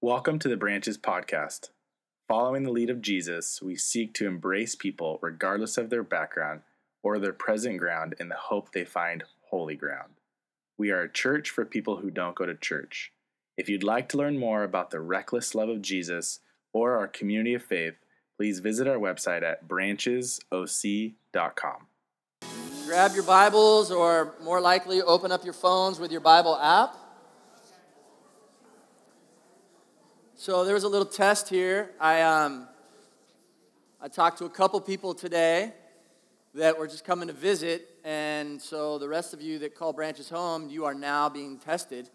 Welcome to the Branches Podcast. Following the lead of Jesus, we seek to embrace people regardless of their background or their present ground in the hope they find holy ground. We are a church for people who don't go to church. If you'd like to learn more about the reckless love of Jesus or our community of faith, please visit our website at branchesoc.com. Grab your Bibles, or more likely, open up your phones with your Bible app. So there was a little test here. I um, I talked to a couple people today that were just coming to visit, and so the rest of you that call branches home, you are now being tested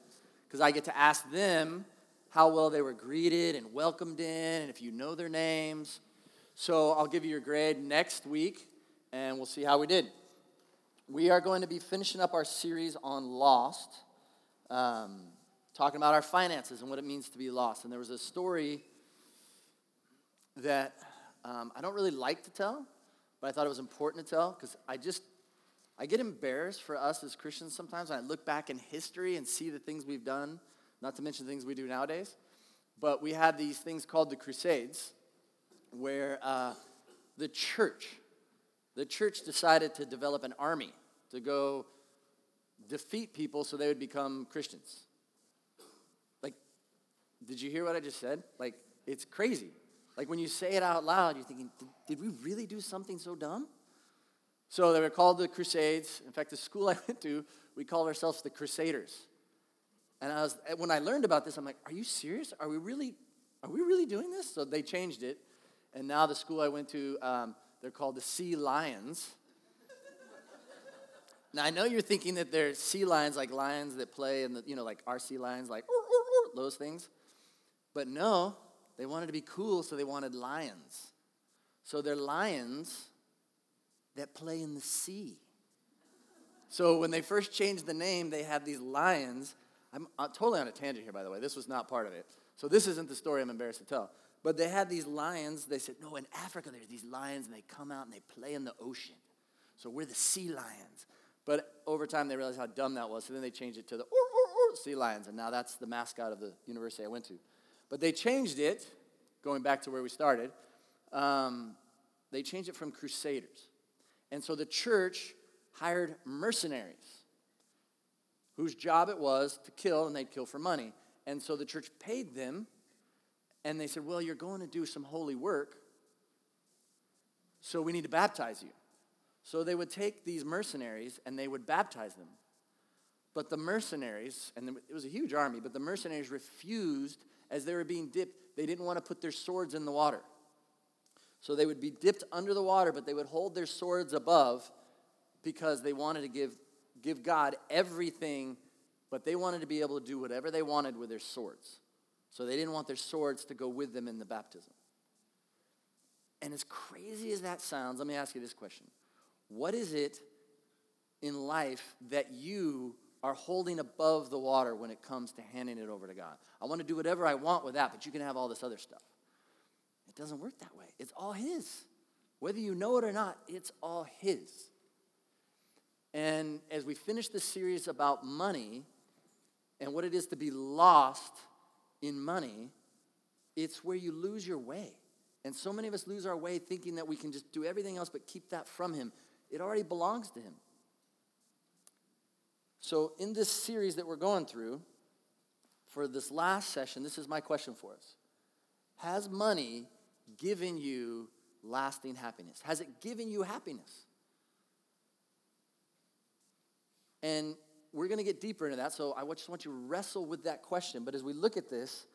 because I get to ask them how well they were greeted and welcomed in, and if you know their names. So I'll give you your grade next week, and we'll see how we did. We are going to be finishing up our series on Lost. Um, talking about our finances and what it means to be lost. And there was a story that um, I don't really like to tell, but I thought it was important to tell because I just I get embarrassed for us as Christians sometimes when I look back in history and see the things we've done, not to mention things we do nowadays. But we had these things called the Crusades, where uh, the church, the church decided to develop an army to go defeat people so they would become Christians. Did you hear what I just said? Like, it's crazy. Like, when you say it out loud, you're thinking, did we really do something so dumb? So they were called the Crusades. In fact, the school I went to, we called ourselves the Crusaders. And I was, when I learned about this, I'm like, are you serious? Are we really, are we really doing this? So they changed it. And now the school I went to, um, they're called the Sea Lions. now I know you're thinking that they're sea lions, like lions that play, and you know, like sea lions, like those things. But no, they wanted to be cool, so they wanted lions. So they're lions that play in the sea. So when they first changed the name, they had these lions. I'm totally on a tangent here, by the way. This was not part of it. So this isn't the story I'm embarrassed to tell. But they had these lions. They said, no, in Africa, there's these lions, and they come out and they play in the ocean. So we're the sea lions. But over time, they realized how dumb that was. So then they changed it to the or, or, or, sea lions. And now that's the mascot of the university I went to. But they changed it, going back to where we started, um, they changed it from crusaders. And so the church hired mercenaries whose job it was to kill, and they'd kill for money. And so the church paid them, and they said, Well, you're going to do some holy work, so we need to baptize you. So they would take these mercenaries and they would baptize them. But the mercenaries, and it was a huge army, but the mercenaries refused as they were being dipped, they didn't want to put their swords in the water. So they would be dipped under the water, but they would hold their swords above because they wanted to give, give God everything, but they wanted to be able to do whatever they wanted with their swords. So they didn't want their swords to go with them in the baptism. And as crazy as that sounds, let me ask you this question What is it in life that you are holding above the water when it comes to handing it over to God. I want to do whatever I want with that, but you can have all this other stuff. It doesn't work that way. It's all His. Whether you know it or not, it's all His. And as we finish this series about money and what it is to be lost in money, it's where you lose your way. And so many of us lose our way thinking that we can just do everything else but keep that from Him. It already belongs to Him. So, in this series that we're going through, for this last session, this is my question for us Has money given you lasting happiness? Has it given you happiness? And we're going to get deeper into that, so I just want you to wrestle with that question. But as we look at this,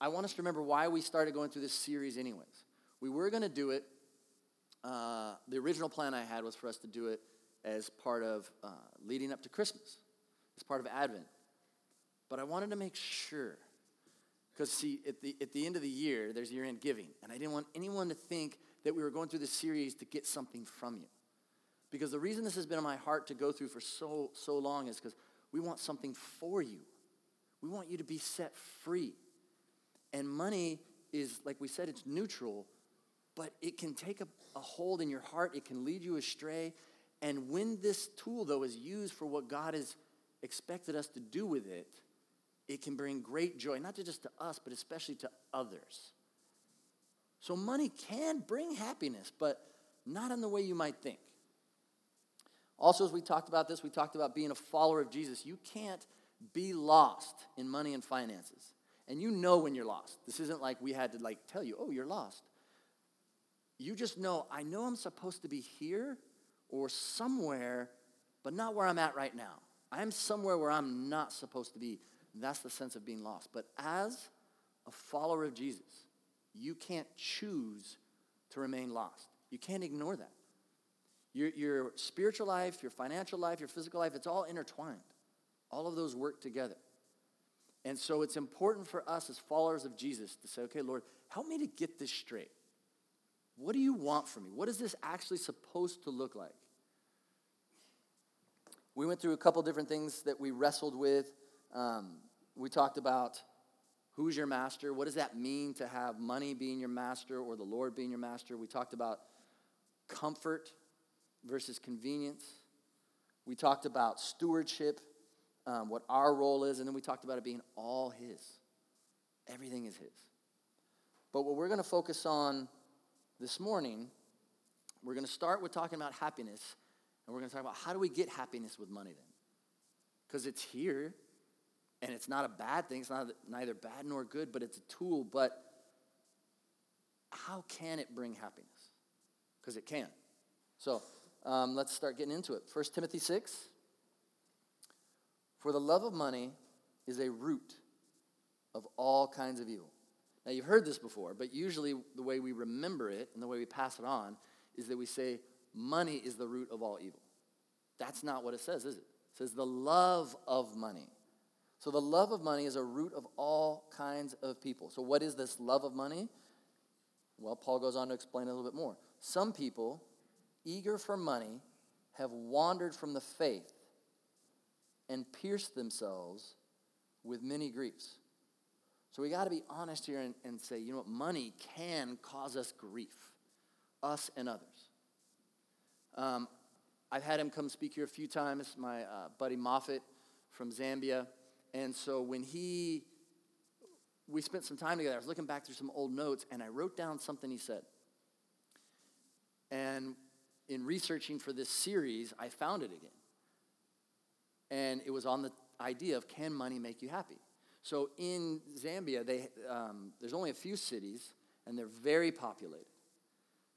I want us to remember why we started going through this series, anyways. We were going to do it. Uh, the original plan I had was for us to do it as part of uh, leading up to Christmas, as part of Advent. But I wanted to make sure, because see, at the, at the end of the year, there's year end giving, and I didn't want anyone to think that we were going through this series to get something from you. Because the reason this has been on my heart to go through for so, so long is because we want something for you. We want you to be set free. And money is, like we said, it's neutral, but it can take a, a hold in your heart. It can lead you astray. And when this tool, though, is used for what God has expected us to do with it, it can bring great joy, not just to us, but especially to others. So, money can bring happiness, but not in the way you might think. Also, as we talked about this, we talked about being a follower of Jesus. You can't be lost in money and finances. And you know when you're lost. This isn't like we had to like tell you, "Oh, you're lost." You just know, I know I'm supposed to be here or somewhere, but not where I'm at right now. I'm somewhere where I'm not supposed to be. That's the sense of being lost. But as a follower of Jesus, you can't choose to remain lost. You can't ignore that. Your, your spiritual life, your financial life, your physical life, it's all intertwined. All of those work together. And so it's important for us as followers of Jesus to say, okay, Lord, help me to get this straight. What do you want from me? What is this actually supposed to look like? We went through a couple different things that we wrestled with. Um, we talked about who's your master? What does that mean to have money being your master or the Lord being your master? We talked about comfort versus convenience. We talked about stewardship, um, what our role is, and then we talked about it being all His. Everything is His. But what we're going to focus on this morning, we're going to start with talking about happiness, and we're going to talk about how do we get happiness with money then? Because it's here, and it's not a bad thing. It's not neither bad nor good, but it's a tool. But how can it bring happiness? Because it can. So um, let's start getting into it. 1 Timothy 6. For the love of money is a root of all kinds of evil. Now, you've heard this before, but usually the way we remember it and the way we pass it on is that we say, money is the root of all evil. That's not what it says, is it? It says the love of money. So, the love of money is a root of all kinds of people. So, what is this love of money? Well, Paul goes on to explain a little bit more. Some people, eager for money, have wandered from the faith and pierced themselves with many griefs. So we got to be honest here and, and, say, you know what, money can cause us grief, us and others. Um, I've had him come speak here a few times, my uh, buddy Moffat from Zambia. And so when he, we spent some time together, I was looking back through some old notes and I wrote down something he said. And in researching for this series, I found it again. And it was on the idea of can money make you happy? So in Zambia, they, um, there's only a few cities, and they're very populated.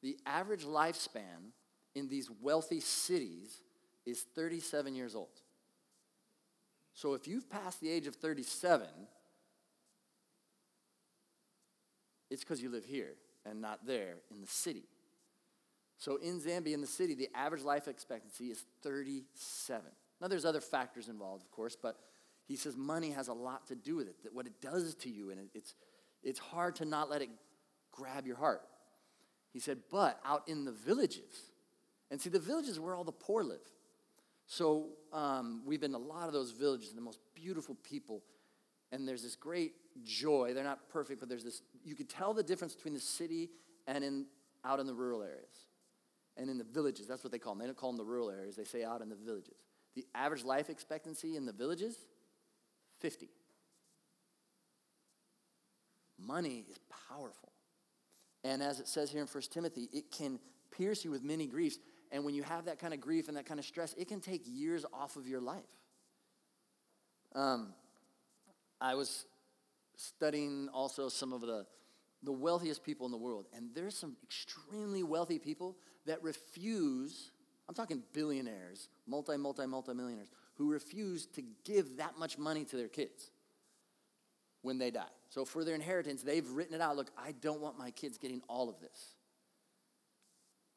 The average lifespan in these wealthy cities is 37 years old. So if you've passed the age of 37, it's because you live here and not there in the city. So in Zambia, in the city, the average life expectancy is 37. Now, there's other factors involved, of course, but he says money has a lot to do with it, that what it does to you, and it's, it's hard to not let it grab your heart. He said, but out in the villages, and see, the villages where all the poor live. So um, we've been to a lot of those villages, the most beautiful people, and there's this great joy. They're not perfect, but there's this, you could tell the difference between the city and in, out in the rural areas. And in the villages, that's what they call them. They don't call them the rural areas, they say out in the villages. The average life expectancy in the villages 50. Money is powerful. And as it says here in 1 Timothy, it can pierce you with many griefs. And when you have that kind of grief and that kind of stress, it can take years off of your life. Um, I was studying also some of the, the wealthiest people in the world, and there's some extremely wealthy people that refuse, I'm talking billionaires, multi, multi, multi millionaires, who refuse to give that much money to their kids when they die. So for their inheritance, they've written it out look, I don't want my kids getting all of this.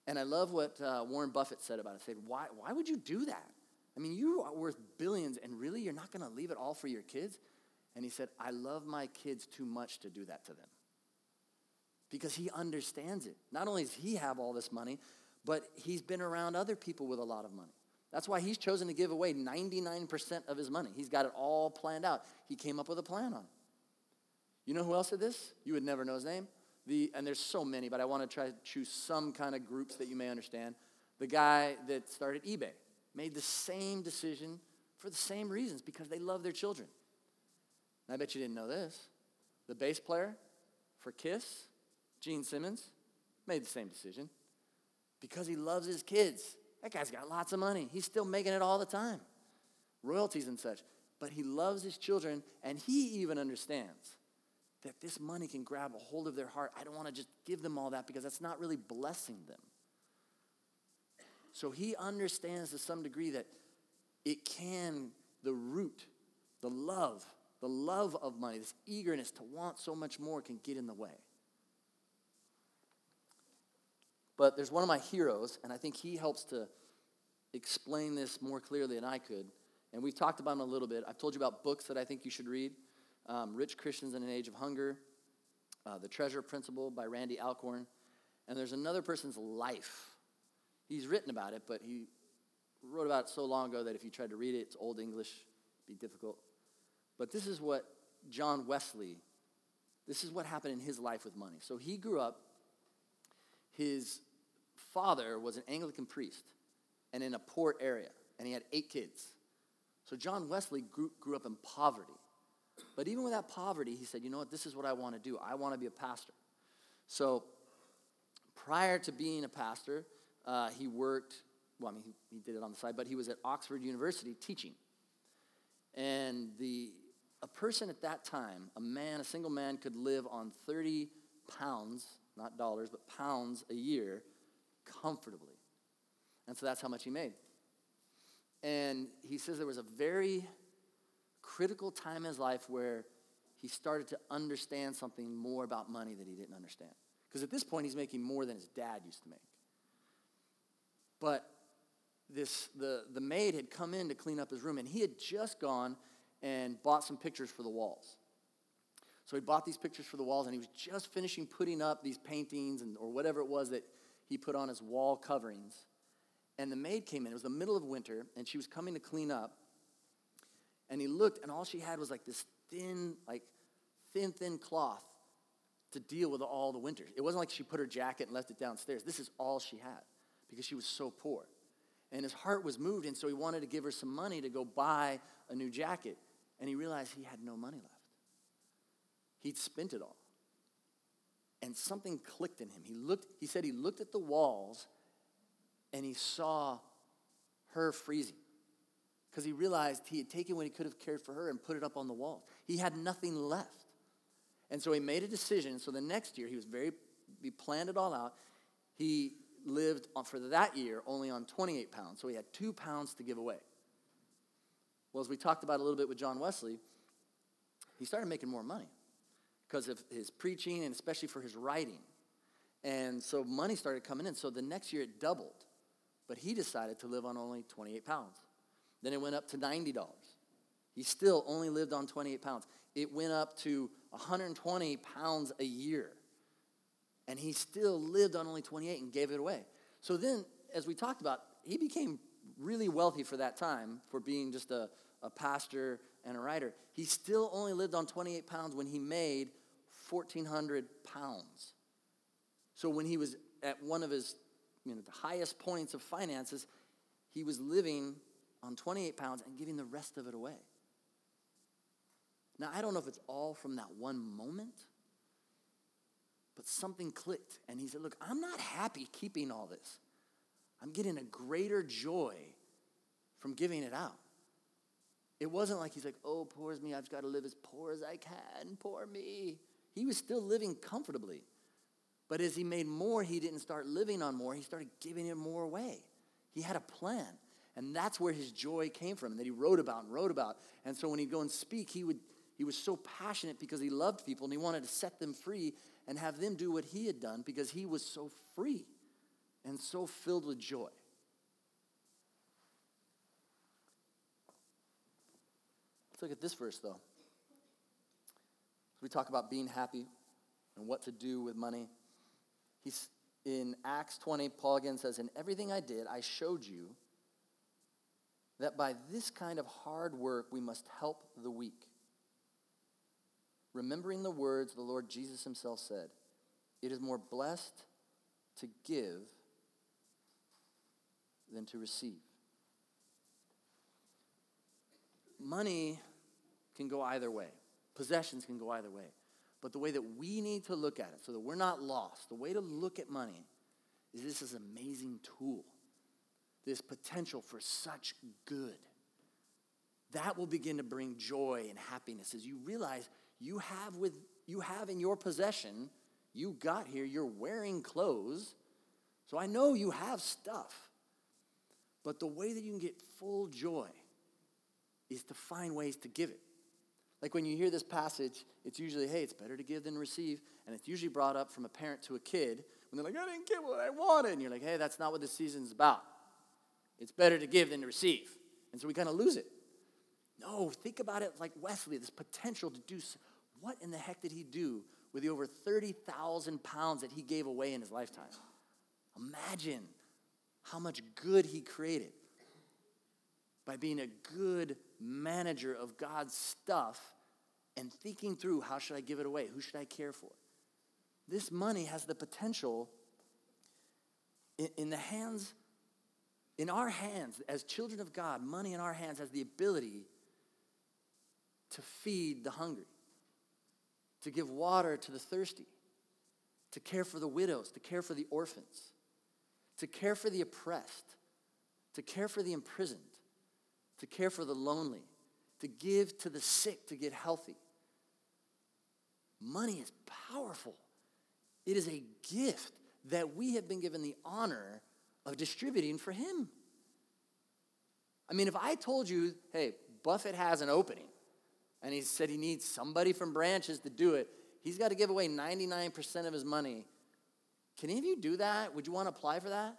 And I love what uh, Warren Buffett said about it. He said, why, why would you do that? I mean, you are worth billions, and really, you're not going to leave it all for your kids? And he said, I love my kids too much to do that to them. Because he understands it. Not only does he have all this money, but he's been around other people with a lot of money. That's why he's chosen to give away 99% of his money. He's got it all planned out. He came up with a plan on it. You know who else did this? You would never know his name. The, and there's so many, but I want to try to choose some kind of groups that you may understand. The guy that started eBay made the same decision for the same reasons because they love their children. And I bet you didn't know this. The bass player for Kiss, Gene Simmons, made the same decision because he loves his kids. That guy's got lots of money. He's still making it all the time, royalties and such. But he loves his children, and he even understands that this money can grab a hold of their heart. I don't want to just give them all that because that's not really blessing them. So he understands to some degree that it can, the root, the love, the love of money, this eagerness to want so much more can get in the way. But there's one of my heroes, and I think he helps to explain this more clearly than I could. And we've talked about him a little bit. I've told you about books that I think you should read um, Rich Christians in an Age of Hunger, uh, The Treasure Principle by Randy Alcorn. And there's another person's life. He's written about it, but he wrote about it so long ago that if you tried to read it, it's Old English, be difficult. But this is what John Wesley, this is what happened in his life with money. So he grew up, his father was an Anglican priest and in a poor area, and he had eight kids. So John Wesley grew, grew up in poverty. But even with that poverty, he said, you know what, this is what I want to do. I want to be a pastor. So prior to being a pastor, uh, he worked, well, I mean, he, he did it on the side, but he was at Oxford University teaching. And the, a person at that time, a man, a single man, could live on 30 pounds, not dollars, but pounds a year comfortably. And so that's how much he made. And he says there was a very critical time in his life where he started to understand something more about money that he didn't understand. Because at this point, he's making more than his dad used to make. But this, the, the maid had come in to clean up his room, and he had just gone and bought some pictures for the walls. So he bought these pictures for the walls, and he was just finishing putting up these paintings and, or whatever it was that he put on his wall coverings. And the maid came in. It was the middle of winter, and she was coming to clean up. And he looked, and all she had was like this thin, like thin, thin cloth to deal with all the winter. It wasn't like she put her jacket and left it downstairs. This is all she had because she was so poor. And his heart was moved, and so he wanted to give her some money to go buy a new jacket. And he realized he had no money left. He'd spent it all. And something clicked in him. He looked, he said he looked at the walls and he saw her freezing because he realized he had taken what he could have cared for her and put it up on the wall. He had nothing left. And so he made a decision. So the next year, he was very, he planned it all out. He lived on, for that year only on 28 pounds. So he had two pounds to give away. Well, as we talked about a little bit with John Wesley, he started making more money because of his preaching and especially for his writing. And so money started coming in. So the next year it doubled. But he decided to live on only 28 pounds. Then it went up to $90. He still only lived on 28 pounds. It went up to 120 pounds a year. And he still lived on only 28 and gave it away. So then, as we talked about, he became really wealthy for that time for being just a, a pastor and a writer. He still only lived on 28 pounds when he made 1,400 pounds. So when he was at one of his you know, the highest points of finances, he was living on 28 pounds and giving the rest of it away. Now, I don't know if it's all from that one moment, but something clicked. And he said, Look, I'm not happy keeping all this. I'm getting a greater joy from giving it out. It wasn't like he's like, Oh, poor as me. I've got to live as poor as I can. Poor me. He was still living comfortably. But as he made more, he didn't start living on more. He started giving it more away. He had a plan. And that's where his joy came from, and that he wrote about and wrote about. And so when he'd go and speak, he, would, he was so passionate because he loved people and he wanted to set them free and have them do what he had done because he was so free and so filled with joy. Let's look at this verse, though. We talk about being happy and what to do with money. He's in Acts 20, Paul again says, In everything I did, I showed you that by this kind of hard work we must help the weak. Remembering the words the Lord Jesus himself said, It is more blessed to give than to receive. Money can go either way Possessions can go either way. But the way that we need to look at it, so that we're not lost, the way to look at money is this is an amazing tool. This potential for such good. That will begin to bring joy and happiness as you realize you have with you have in your possession, you got here, you're wearing clothes. So I know you have stuff. But the way that you can get full joy is to find ways to give it. Like when you hear this passage, it's usually, hey, it's better to give than receive. And it's usually brought up from a parent to a kid when they're like, I didn't get what I wanted. And you're like, hey, that's not what this season's about. It's better to give than to receive. And so we kind of lose it. No, think about it like Wesley, this potential to do. What in the heck did he do with the over 30,000 pounds that he gave away in his lifetime? Imagine how much good he created by being a good manager of God's stuff and thinking through how should I give it away? Who should I care for? This money has the potential in, in the hands, in our hands, as children of God, money in our hands has the ability to feed the hungry, to give water to the thirsty, to care for the widows, to care for the orphans, to care for the oppressed, to care for the imprisoned, to care for the lonely, to give to the sick to get healthy. Money is powerful. It is a gift that we have been given the honor of distributing for Him. I mean, if I told you, hey, Buffett has an opening, and he said he needs somebody from branches to do it, he's got to give away 99% of his money. Can any of you do that? Would you want to apply for that?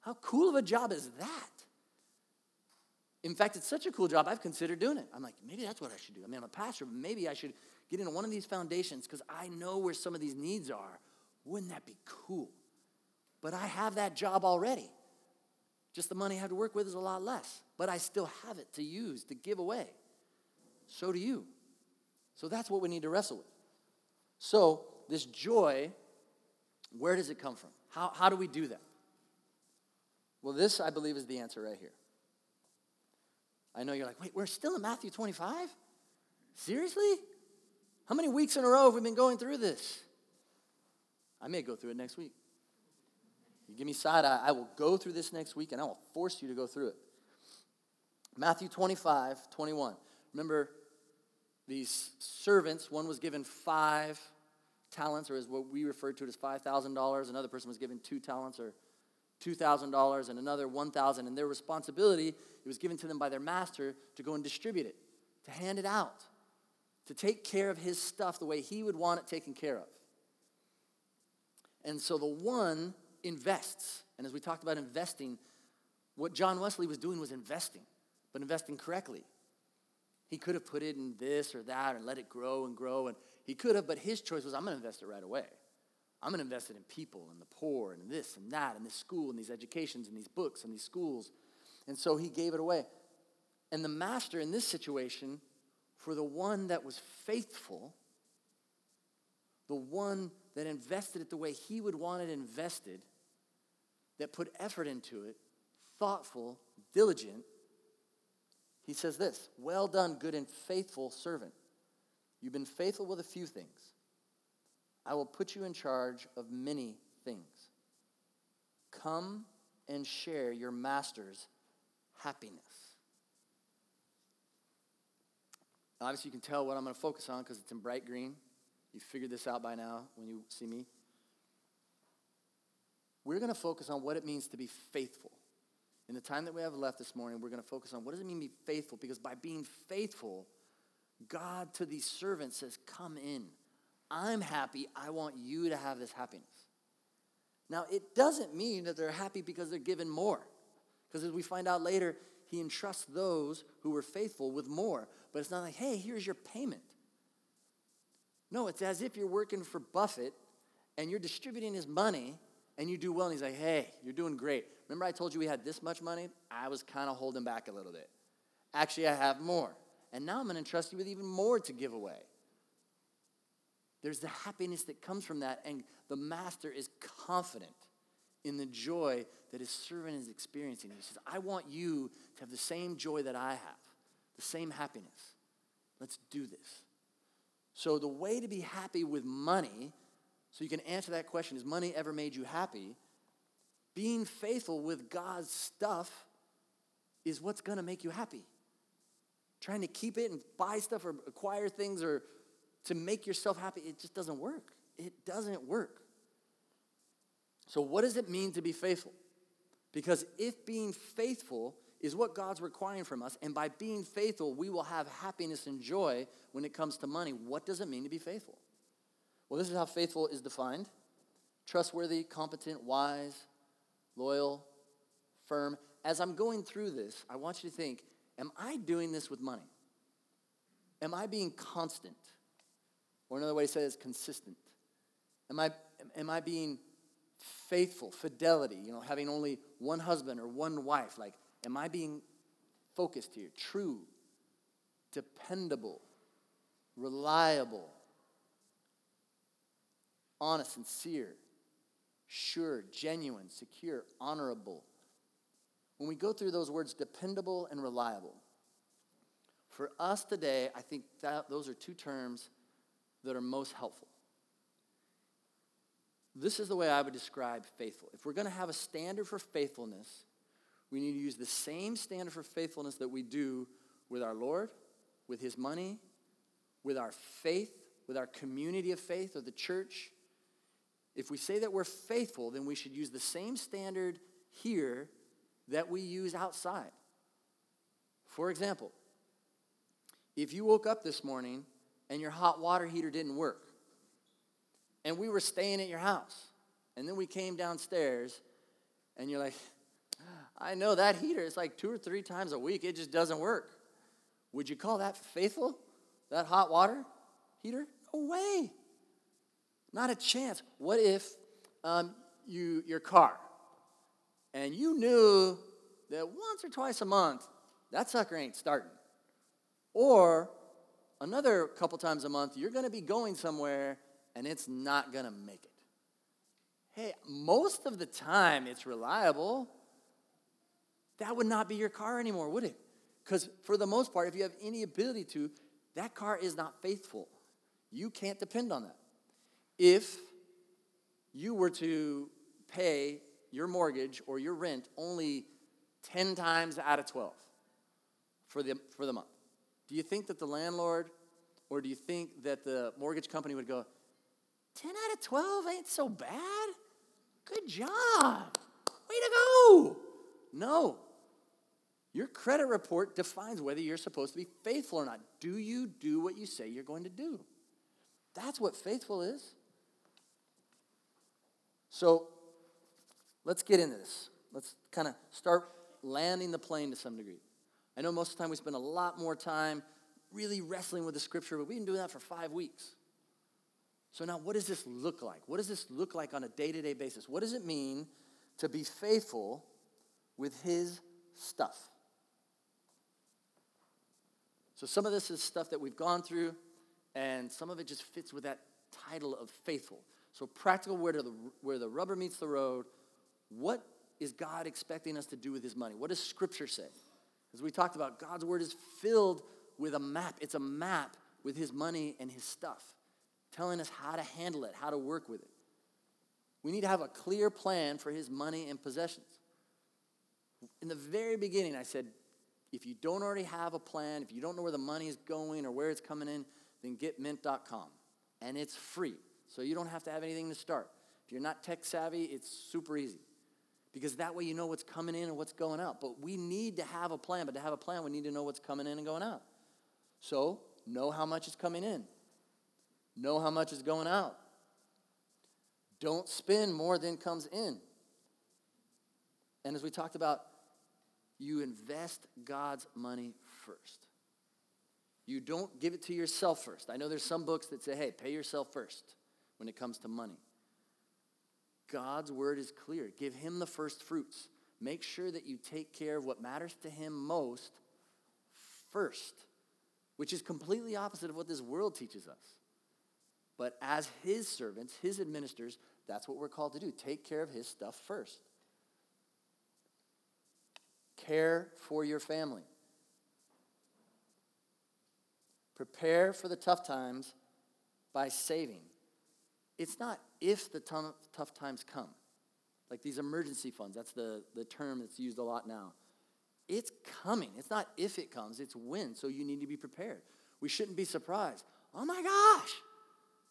How cool of a job is that? In fact, it's such a cool job, I've considered doing it. I'm like, maybe that's what I should do. I mean, I'm a pastor, but maybe I should get into one of these foundations because I know where some of these needs are. Wouldn't that be cool? But I have that job already. Just the money I have to work with is a lot less, but I still have it to use, to give away. So do you. So that's what we need to wrestle with. So, this joy, where does it come from? How, how do we do that? Well, this, I believe, is the answer right here. I know you're like, wait, we're still in Matthew 25? Seriously? How many weeks in a row have we been going through this? I may go through it next week. You give me side eye, I will go through this next week and I will force you to go through it. Matthew 25, 21. Remember these servants, one was given five talents, or as what we refer to it as $5,000. Another person was given two talents, or $2,000 and another 1,000 and their responsibility it was given to them by their master to go and distribute it, to hand it out, to take care of his stuff the way he would want it taken care of. And so the one invests. And as we talked about investing, what John Wesley was doing was investing, but investing correctly. He could have put it in this or that and let it grow and grow, and he could have, but his choice was I'm going to invest it right away. I'm going to invest it in people and the poor and this and that and this school and these educations and these books and these schools. And so he gave it away. And the master in this situation, for the one that was faithful, the one that invested it the way he would want it invested, that put effort into it, thoughtful, diligent, he says this Well done, good and faithful servant. You've been faithful with a few things. I will put you in charge of many things. Come and share your master's happiness. Obviously, you can tell what I'm going to focus on because it's in bright green. You figured this out by now when you see me. We're going to focus on what it means to be faithful. In the time that we have left this morning, we're going to focus on what does it mean to be faithful? Because by being faithful, God to these servants says, Come in. I'm happy. I want you to have this happiness. Now, it doesn't mean that they're happy because they're given more. Because as we find out later, he entrusts those who were faithful with more. But it's not like, hey, here's your payment. No, it's as if you're working for Buffett and you're distributing his money and you do well. And he's like, hey, you're doing great. Remember, I told you we had this much money? I was kind of holding back a little bit. Actually, I have more. And now I'm going to entrust you with even more to give away. There's the happiness that comes from that, and the master is confident in the joy that his servant is experiencing. He says, I want you to have the same joy that I have, the same happiness. Let's do this. So, the way to be happy with money, so you can answer that question, has money ever made you happy? Being faithful with God's stuff is what's gonna make you happy. Trying to keep it and buy stuff or acquire things or to make yourself happy, it just doesn't work. It doesn't work. So, what does it mean to be faithful? Because if being faithful is what God's requiring from us, and by being faithful, we will have happiness and joy when it comes to money, what does it mean to be faithful? Well, this is how faithful is defined trustworthy, competent, wise, loyal, firm. As I'm going through this, I want you to think Am I doing this with money? Am I being constant? Or another way to say it is consistent. Am I, am I being faithful, fidelity, you know, having only one husband or one wife? Like, am I being focused here? True, dependable, reliable, honest, sincere, sure, genuine, secure, honorable. When we go through those words, dependable and reliable, for us today, I think that those are two terms that are most helpful. This is the way I would describe faithful. If we're going to have a standard for faithfulness, we need to use the same standard for faithfulness that we do with our Lord, with His money, with our faith, with our community of faith or the church. If we say that we're faithful, then we should use the same standard here that we use outside. For example, if you woke up this morning and your hot water heater didn't work, and we were staying at your house, and then we came downstairs, and you're like, I know that heater, it's like two or three times a week, it just doesn't work. Would you call that faithful? That hot water heater? No way. Not a chance. What if um, you, your car, and you knew that once or twice a month, that sucker ain't starting? Or another couple times a month, you're going to be going somewhere and it's not going to make it. Hey, most of the time it's reliable. That would not be your car anymore, would it? Because for the most part, if you have any ability to, that car is not faithful. You can't depend on that. If you were to pay your mortgage or your rent only 10 times out of 12 for the, for the month, do you think that the landlord or do you think that the mortgage company would go, 10 out of 12 ain't so bad? Good job. Way to go. No. Your credit report defines whether you're supposed to be faithful or not. Do you do what you say you're going to do? That's what faithful is. So let's get into this. Let's kind of start landing the plane to some degree. I know most of the time we spend a lot more time really wrestling with the scripture, but we've been doing that for five weeks. So now, what does this look like? What does this look like on a day to day basis? What does it mean to be faithful with His stuff? So, some of this is stuff that we've gone through, and some of it just fits with that title of faithful. So, practical where, the, where the rubber meets the road, what is God expecting us to do with His money? What does Scripture say? As we talked about, God's Word is filled with a map. It's a map with His money and His stuff, telling us how to handle it, how to work with it. We need to have a clear plan for His money and possessions. In the very beginning, I said, if you don't already have a plan, if you don't know where the money is going or where it's coming in, then get mint.com. And it's free. So you don't have to have anything to start. If you're not tech savvy, it's super easy. Because that way you know what's coming in and what's going out. But we need to have a plan. But to have a plan, we need to know what's coming in and going out. So know how much is coming in, know how much is going out. Don't spend more than comes in. And as we talked about, you invest God's money first. You don't give it to yourself first. I know there's some books that say, hey, pay yourself first when it comes to money. God's word is clear. Give him the first fruits. Make sure that you take care of what matters to him most first, which is completely opposite of what this world teaches us. But as his servants, his administrators, that's what we're called to do. Take care of his stuff first. Care for your family. Prepare for the tough times by saving. It's not if the tough times come, like these emergency funds. That's the, the term that's used a lot now. It's coming. It's not if it comes, it's when. So you need to be prepared. We shouldn't be surprised. Oh my gosh,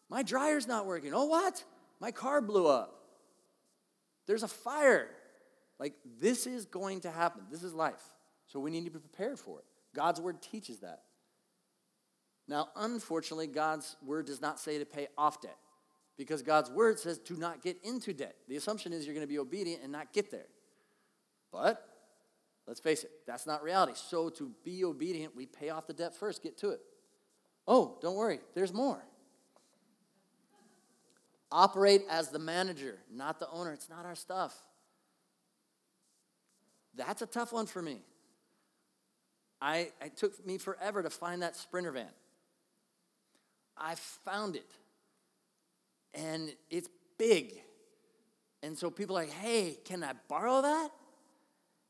my dryer's not working. Oh, what? My car blew up. There's a fire. Like, this is going to happen. This is life. So we need to be prepared for it. God's word teaches that. Now, unfortunately, God's word does not say to pay off debt because God's word says to not get into debt. The assumption is you're going to be obedient and not get there. But let's face it, that's not reality. So to be obedient, we pay off the debt first, get to it. Oh, don't worry, there's more. Operate as the manager, not the owner. It's not our stuff. That's a tough one for me. I, it took me forever to find that Sprinter van. I found it. And it's big. And so people are like, hey, can I borrow that?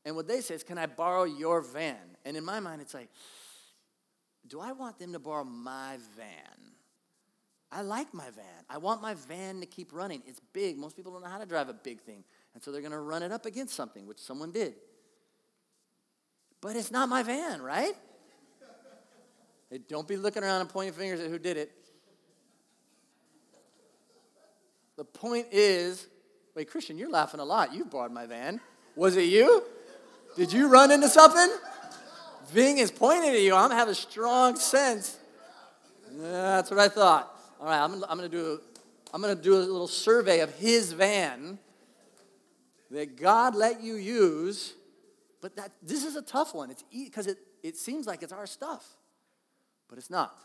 And what they say is, can I borrow your van? And in my mind, it's like, do I want them to borrow my van? I like my van. I want my van to keep running. It's big. Most people don't know how to drive a big thing. And so they're going to run it up against something, which someone did. But it's not my van, right? Hey, don't be looking around and pointing fingers at who did it. The point is, wait, Christian, you're laughing a lot. You borrowed my van. Was it you? Did you run into something? Ving is pointing at you. I'm having a strong sense. That's what I thought. All right, I'm, I'm going to do I'm to do a little survey of his van that God let you use. But that this is a tough one. It's because it, it seems like it's our stuff, but it's not.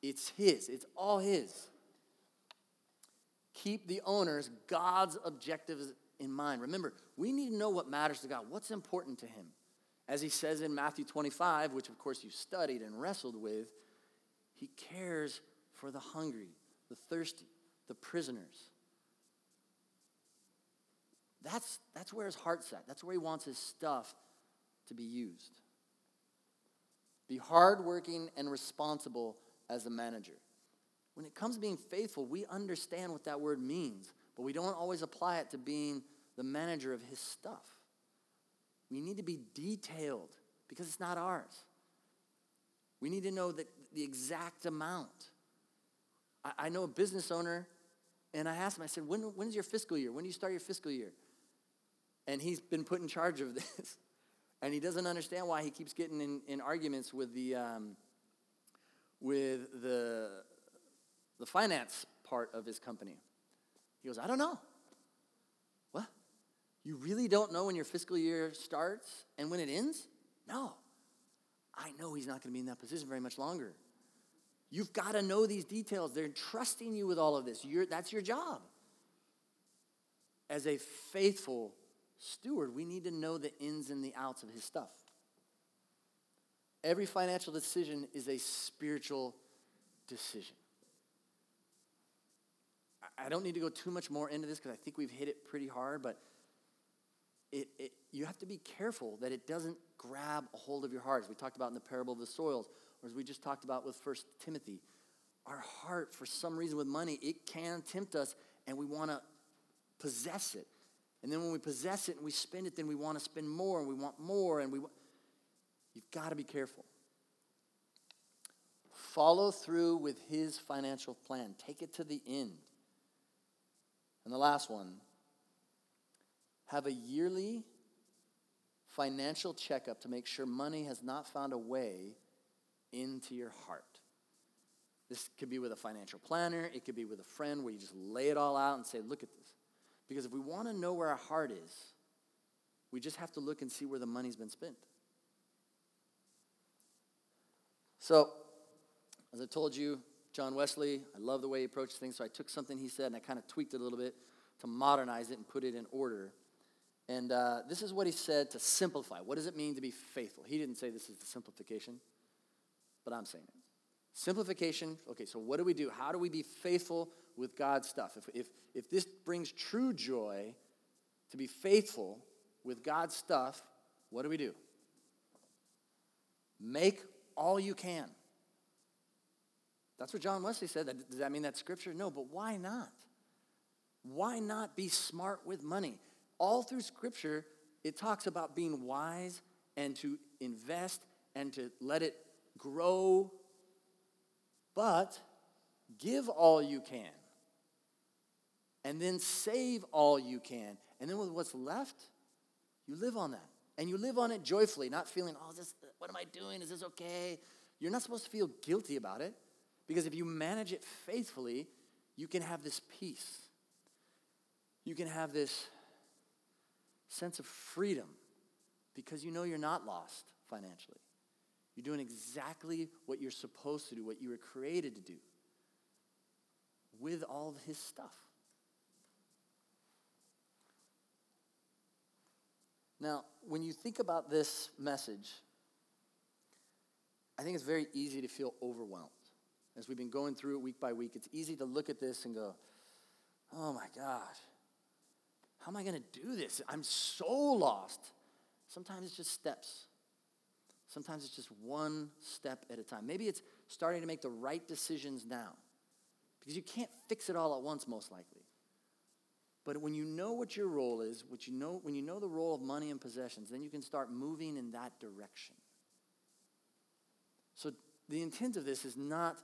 It's his. It's all his. Keep the owners God's objectives in mind. Remember, we need to know what matters to God. What's important to him? As he says in Matthew 25, which of course you studied and wrestled with, he cares for the hungry, the thirsty, the prisoners. That's, that's where his heart's at. That's where he wants his stuff to be used. Be hardworking and responsible as a manager. When it comes to being faithful, we understand what that word means, but we don't always apply it to being the manager of his stuff. We need to be detailed because it's not ours. We need to know that the exact amount. I, I know a business owner, and I asked him, I said, when, when's your fiscal year? When do you start your fiscal year? And he's been put in charge of this. And he doesn't understand why he keeps getting in, in arguments with the, um, with the, the finance part of his company. He goes, I don't know. What? You really don't know when your fiscal year starts and when it ends? No. I know he's not going to be in that position very much longer. You've got to know these details. They're trusting you with all of this. You're, that's your job. As a faithful steward, we need to know the ins and the outs of his stuff. Every financial decision is a spiritual decision. I don't need to go too much more into this because I think we've hit it pretty hard, but it, it, you have to be careful that it doesn't grab a hold of your heart, as we talked about in the parable of the soils, or as we just talked about with First Timothy. Our heart, for some reason with money, it can tempt us, and we want to possess it. And then when we possess it and we spend it, then we want to spend more, and we want more, and we. Want... You've got to be careful. Follow through with His financial plan. Take it to the end. And the last one have a yearly financial checkup to make sure money has not found a way into your heart. This could be with a financial planner, it could be with a friend where you just lay it all out and say, Look at this. Because if we want to know where our heart is, we just have to look and see where the money's been spent. So, as I told you, John Wesley, I love the way he approached things, so I took something he said and I kind of tweaked it a little bit to modernize it and put it in order. And uh, this is what he said to simplify. What does it mean to be faithful? He didn't say this is the simplification, but I'm saying it. Simplification, okay, so what do we do? How do we be faithful with God's stuff? If, if, if this brings true joy to be faithful with God's stuff, what do we do? Make all you can. That's what John Wesley said. Does that mean that's scripture? No, but why not? Why not be smart with money? All through scripture, it talks about being wise and to invest and to let it grow. But give all you can. And then save all you can. And then with what's left, you live on that. And you live on it joyfully, not feeling, oh, this, what am I doing? Is this okay? You're not supposed to feel guilty about it because if you manage it faithfully, you can have this peace. You can have this sense of freedom because you know you're not lost financially. You're doing exactly what you're supposed to do, what you were created to do with all of his stuff. Now, when you think about this message, I think it's very easy to feel overwhelmed. As we've been going through it week by week, it's easy to look at this and go, oh my God, how am I going to do this? I'm so lost. Sometimes it's just steps. Sometimes it's just one step at a time. Maybe it's starting to make the right decisions now because you can't fix it all at once, most likely. But when you know what your role is, what you know, when you know the role of money and possessions, then you can start moving in that direction. So the intent of this is not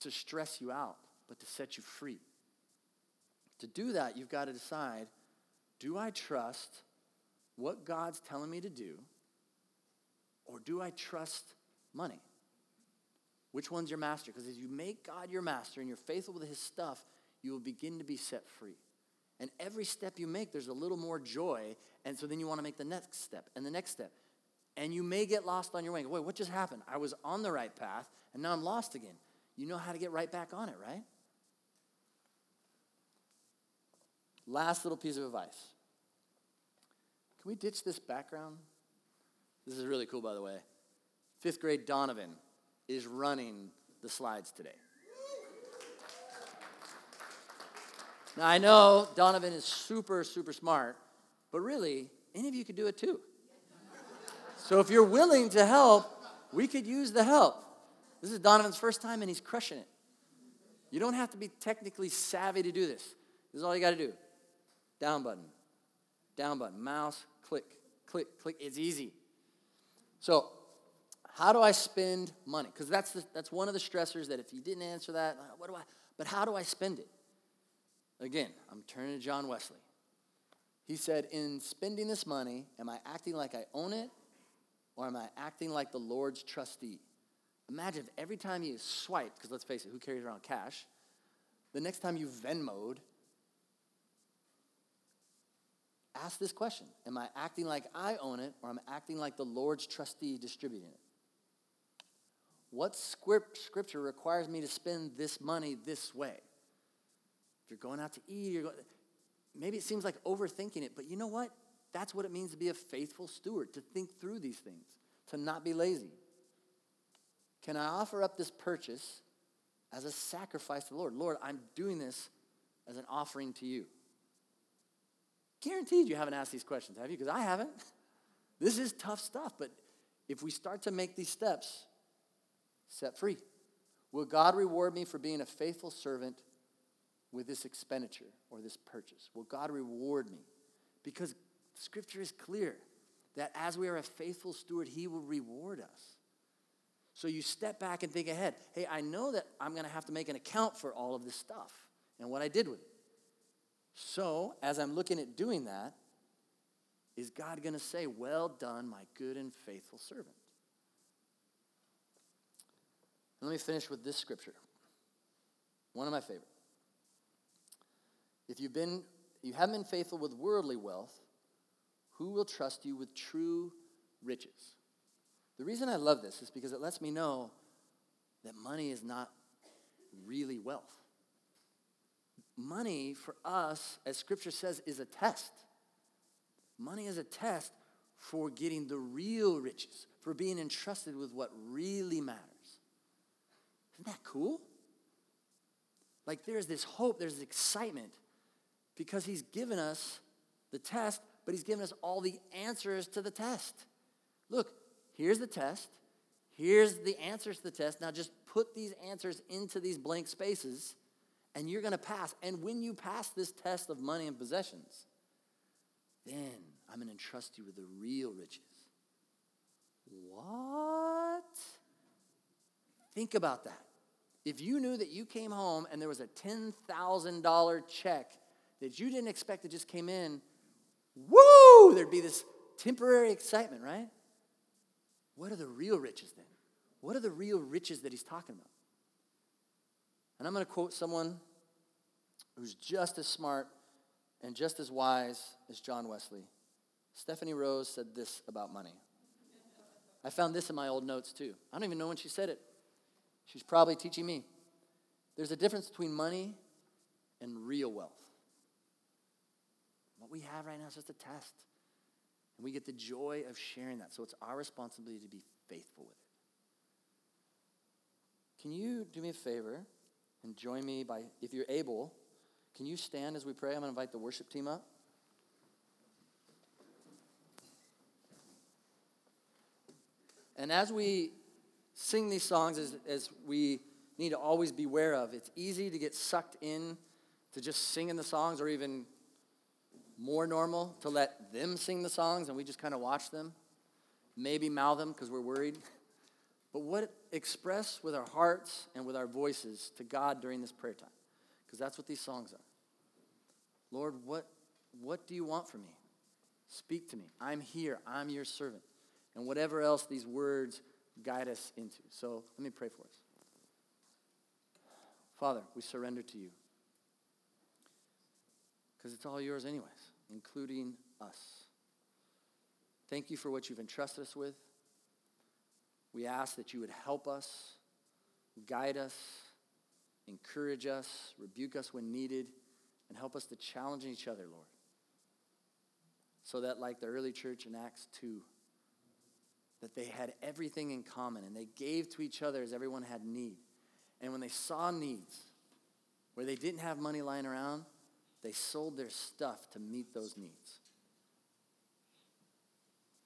to stress you out, but to set you free. To do that, you've got to decide do I trust what God's telling me to do, or do I trust money? Which one's your master? Because as you make God your master and you're faithful with his stuff, you will begin to be set free. And every step you make, there's a little more joy. And so then you want to make the next step and the next step. And you may get lost on your way. Wait, what just happened? I was on the right path and now I'm lost again. You know how to get right back on it, right? Last little piece of advice. Can we ditch this background? This is really cool, by the way. Fifth grade Donovan is running the slides today. Now, I know Donovan is super, super smart, but really, any of you could do it too. So if you're willing to help, we could use the help. This is Donovan's first time and he's crushing it. You don't have to be technically savvy to do this. This is all you got to do. Down button, down button, mouse, click, click, click. It's easy. So, how do I spend money? Because that's, that's one of the stressors that if you didn't answer that, uh, what do I, but how do I spend it? Again, I'm turning to John Wesley. He said, In spending this money, am I acting like I own it or am I acting like the Lord's trustee? Imagine if every time you swipe, because let's face it, who carries around cash? The next time you Venmoed, ask this question Am I acting like I own it or am I acting like the Lord's trustee distributing it? What scripture requires me to spend this money this way? If you're going out to eat, you're going, maybe it seems like overthinking it, but you know what? That's what it means to be a faithful steward, to think through these things, to not be lazy. Can I offer up this purchase as a sacrifice to the Lord? Lord, I'm doing this as an offering to you. Guaranteed you haven't asked these questions, have you? Because I haven't. This is tough stuff, but if we start to make these steps, set free. Will God reward me for being a faithful servant with this expenditure or this purchase? Will God reward me? Because scripture is clear that as we are a faithful steward, he will reward us. So you step back and think ahead. Hey, I know that I'm going to have to make an account for all of this stuff and what I did with it. So, as I'm looking at doing that, is God going to say, Well done, my good and faithful servant? Let me finish with this scripture. One of my favorite. If you've been, you haven't been faithful with worldly wealth, who will trust you with true riches? The reason I love this is because it lets me know that money is not really wealth. Money for us, as scripture says, is a test. Money is a test for getting the real riches, for being entrusted with what really matters. Isn't that cool? Like there's this hope, there's this excitement because he's given us the test, but he's given us all the answers to the test. Look, here's the test. Here's the answers to the test. Now just put these answers into these blank spaces, and you're going to pass. And when you pass this test of money and possessions, then I'm going to entrust you with the real riches. What? Think about that. If you knew that you came home and there was a $10,000 check that you didn't expect that just came in, woo, there'd be this temporary excitement, right? What are the real riches then? What are the real riches that he's talking about? And I'm going to quote someone who's just as smart and just as wise as John Wesley. Stephanie Rose said this about money. I found this in my old notes too. I don't even know when she said it. She's probably teaching me. There's a difference between money and real wealth. What we have right now is just a test. And we get the joy of sharing that. So it's our responsibility to be faithful with it. Can you do me a favor and join me by, if you're able, can you stand as we pray? I'm going to invite the worship team up. And as we sing these songs, as, as we need to always beware of, it's easy to get sucked in to just singing the songs or even more normal to let them sing the songs and we just kind of watch them, maybe mouth them because we're worried. But what express with our hearts and with our voices to God during this prayer time, because that's what these songs are. Lord, what, what do you want from me? Speak to me. I'm here. I'm your servant. And whatever else these words guide us into. So let me pray for us. Father, we surrender to you because it's all yours, anyways, including us. Thank you for what you've entrusted us with. We ask that you would help us, guide us, encourage us, rebuke us when needed, and help us to challenge each other, Lord. So that, like the early church in Acts 2, that they had everything in common and they gave to each other as everyone had need. And when they saw needs where they didn't have money lying around, they sold their stuff to meet those needs.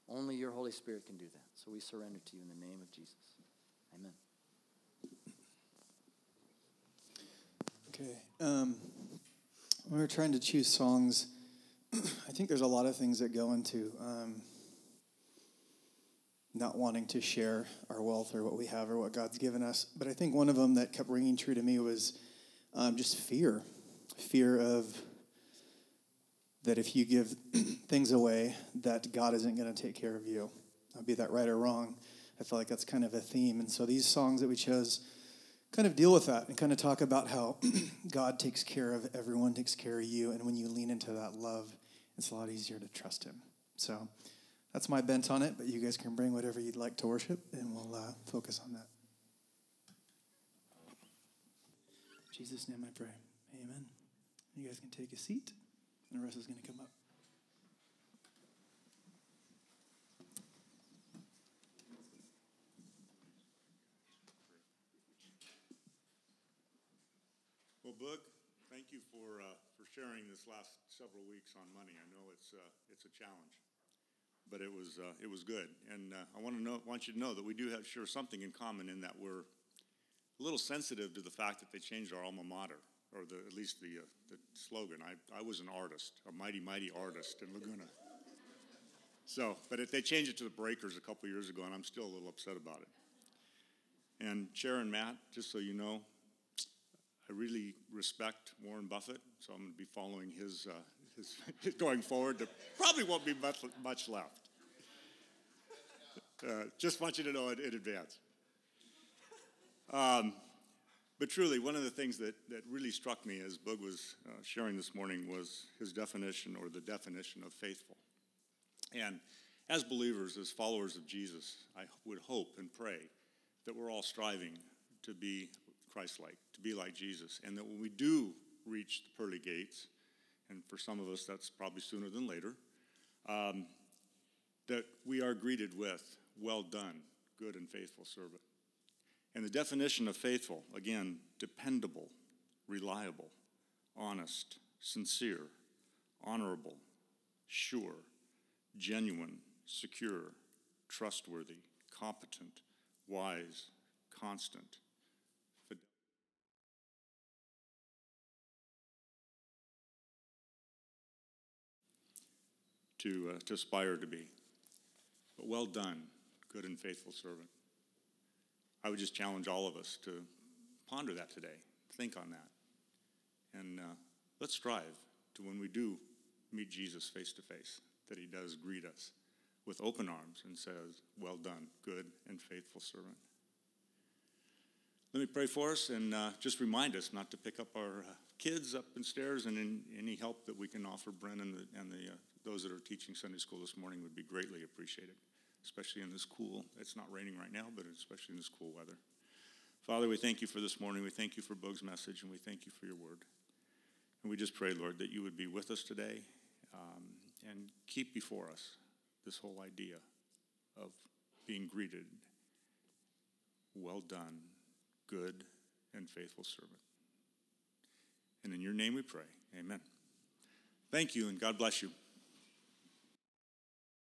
Only your Holy Spirit can do that. So we surrender to you in the name of Jesus. Amen. Okay. Um, when we're trying to choose songs, I think there's a lot of things that go into um, not wanting to share our wealth or what we have or what God's given us. But I think one of them that kept ringing true to me was um, just fear fear of that if you give things away, that God isn't going to take care of you. I'll be that right or wrong. I feel like that's kind of a theme. And so these songs that we chose kind of deal with that and kind of talk about how God takes care of everyone, takes care of you. And when you lean into that love, it's a lot easier to trust Him. So that's my bent on it, but you guys can bring whatever you'd like to worship, and we'll uh, focus on that. In Jesus' name I pray. Amen. You guys can take a seat, and the rest is going to come up. Well, Boog, thank you for, uh, for sharing this last several weeks on money. I know it's, uh, it's a challenge but it was uh, it was good. And uh, I want to know want you to know that we do have share something in common in that we're a little sensitive to the fact that they changed our alma mater, or the, at least the uh, the slogan. I I was an artist, a mighty mighty artist in Laguna. So, but it, they changed it to the Breakers a couple years ago, and I'm still a little upset about it. And Sharon Matt, just so you know, I really respect Warren Buffett, so I'm going to be following his, uh, his going forward. There probably won't be much, much left. Uh, just want you to know it in advance. Um, but truly, one of the things that, that really struck me as Boog was uh, sharing this morning was his definition or the definition of faithful. And as believers, as followers of Jesus, I would hope and pray that we're all striving to be Christ like, to be like Jesus. And that when we do reach the pearly gates, and for some of us that's probably sooner than later, um, that we are greeted with, Well done, good and faithful servant. And the definition of faithful again, dependable, reliable, honest, sincere, honorable, sure, genuine, secure, trustworthy, competent, wise, constant. To, uh, to aspire to be. But well done, good and faithful servant. I would just challenge all of us to ponder that today, think on that, and uh, let's strive to when we do meet Jesus face to face, that he does greet us with open arms and says, Well done, good and faithful servant. Let me pray for us and uh, just remind us not to pick up our uh, kids up and stairs, and in, any help that we can offer Brennan and the, and the uh, those that are teaching Sunday school this morning would be greatly appreciated, especially in this cool, it's not raining right now, but especially in this cool weather. Father, we thank you for this morning. We thank you for Boog's message, and we thank you for your word. And we just pray, Lord, that you would be with us today um, and keep before us this whole idea of being greeted. Well done, good and faithful servant. And in your name we pray. Amen. Thank you, and God bless you.